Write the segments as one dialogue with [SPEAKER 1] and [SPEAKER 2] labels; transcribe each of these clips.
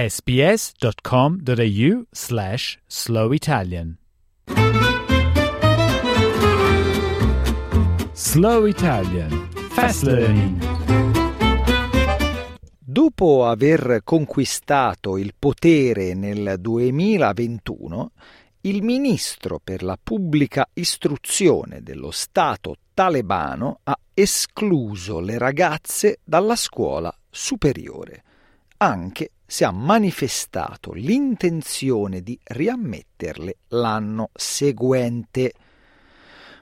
[SPEAKER 1] sbs.com.au slash slow Italian. Slow Italian Fast Learning
[SPEAKER 2] Dopo aver conquistato il potere nel 2021, il ministro per la pubblica istruzione dello Stato talebano ha escluso le ragazze dalla scuola superiore, anche se ha manifestato l'intenzione di riammetterle l'anno seguente.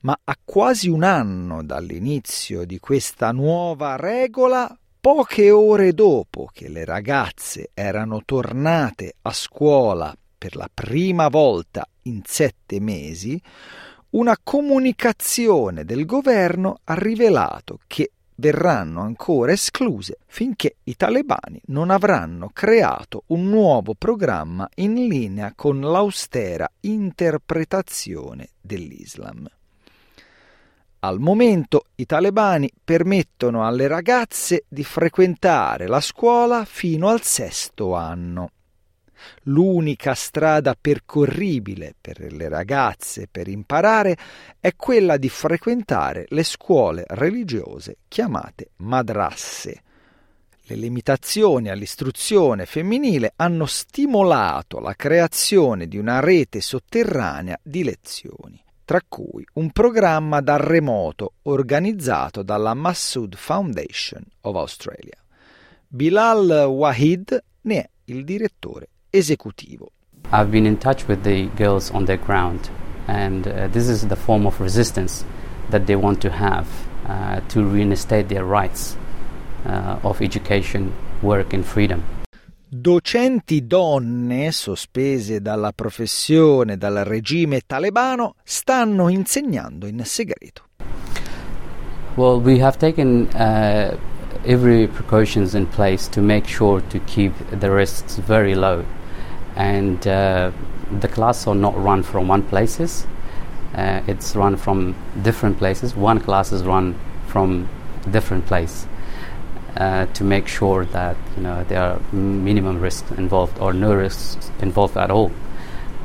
[SPEAKER 2] Ma a quasi un anno dall'inizio di questa nuova regola, poche ore dopo che le ragazze erano tornate a scuola per la prima volta in sette mesi, una comunicazione del governo ha rivelato che verranno ancora escluse finché i talebani non avranno creato un nuovo programma in linea con l'austera interpretazione dell'Islam. Al momento i talebani permettono alle ragazze di frequentare la scuola fino al sesto anno. L'unica strada percorribile per le ragazze per imparare è quella di frequentare le scuole religiose chiamate madrasse. Le limitazioni all'istruzione femminile hanno stimolato la creazione di una rete sotterranea di lezioni, tra cui un programma da remoto organizzato dalla Massoud Foundation of Australia. Bilal Wahid ne è il direttore esecutivo.
[SPEAKER 3] I've been in touch with the girls on the ground, and uh, this is the form of resistance that they want to have uh, to reinstate their rights uh, of education, work, and freedom.
[SPEAKER 2] Docenti donne sospese dalla professione dal regime talebano stanno insegnando in segreto.
[SPEAKER 3] Well, we have taken uh, every precautions in place to make sure to keep the risks very low. And uh, the class are not run from one places. Uh, it's run from different places. One class is run from different place uh, to make sure that you know there are minimum risks involved or no risks involved at all.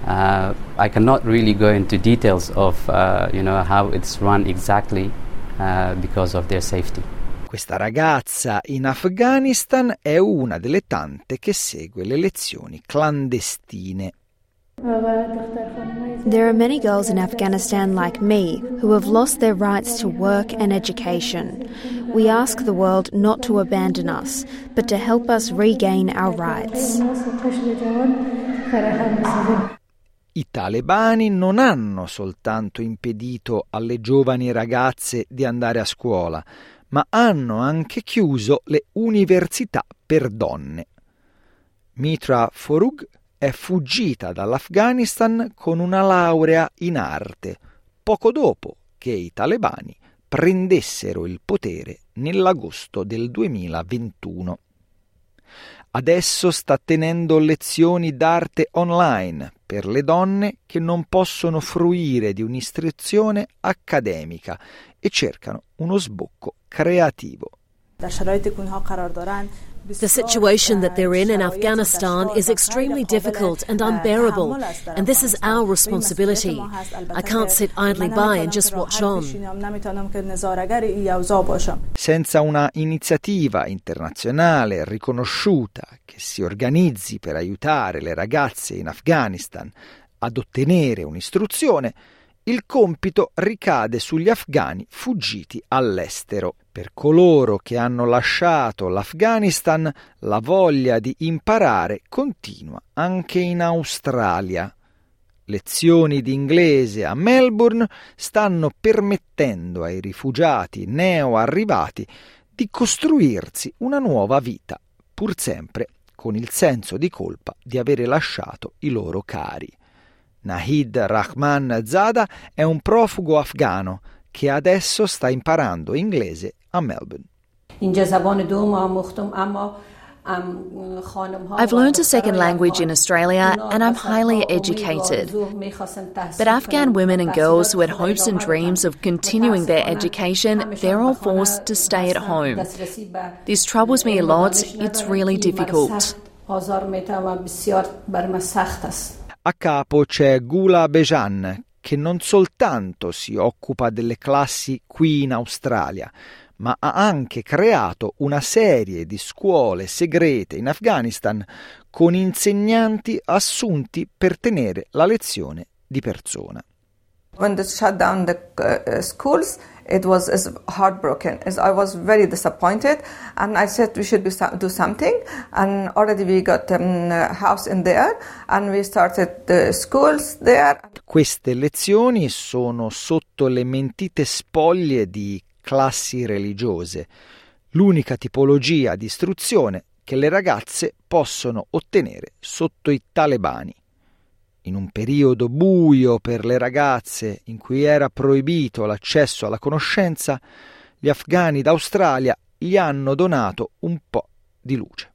[SPEAKER 3] Uh, I cannot really go into details of uh, you know how it's run exactly uh, because of their safety.
[SPEAKER 2] Questa ragazza in Afghanistan è una delle tante che segue le lezioni clandestine.
[SPEAKER 4] There are many girls in Afghanistan like me who have lost their rights to work and education. We ask the world not to abandon us, but to help us regain our rights.
[SPEAKER 2] I talebani non hanno soltanto impedito alle giovani ragazze di andare a scuola, ma hanno anche chiuso le università per donne. Mitra Forug è fuggita dall'Afghanistan con una laurea in arte, poco dopo che i talebani prendessero il potere nell'agosto del 2021. Adesso sta tenendo lezioni d'arte online per le donne che non possono fruire di un'istruzione accademica e cercano uno sbocco creativo.
[SPEAKER 5] The situation that they're in in Afghanistan is extremely difficult and unbearable, and this is our responsibility. I can't sit idly by and just watch on.
[SPEAKER 2] Senza una iniziativa internazionale riconosciuta che si organizzi per aiutare le ragazze in Afghanistan ad ottenere un'istruzione, il compito ricade sugli afghani fuggiti all'estero. Per coloro che hanno lasciato l'Afghanistan, la voglia di imparare continua anche in Australia. Lezioni di inglese a Melbourne stanno permettendo ai rifugiati neo arrivati di costruirsi una nuova vita, pur sempre con il senso di colpa di avere lasciato i loro cari. Nahid Rahman Zada è un profugo afghano che adesso sta imparando inglese a Melbourne.
[SPEAKER 6] I've learned a second language in Australia and I'm highly educated. But Afghan women and girls who had hopes and dreams of continuing their education, they're all forced to stay at home. This troubles me a lot, it's really difficult.
[SPEAKER 2] A capo c'è Gula Bejan, che non soltanto si occupa delle classi qui in Australia, ma ha anche creato una serie di scuole segrete in Afghanistan con insegnanti assunti per tenere la lezione di persona.
[SPEAKER 7] When they shut down the uh, schools, it was as heartbroken as I was very disappointed, and I said we should do something. And already we got um, a house in there, and we started the schools there.
[SPEAKER 2] Queste lezioni sono sotto le mentite spoglie di classi religiose, l'unica tipologia di istruzione che le ragazze possono ottenere sotto i talebani. In un periodo buio per le ragazze in cui era proibito l'accesso alla conoscenza, gli afghani d'Australia gli hanno donato un po' di luce.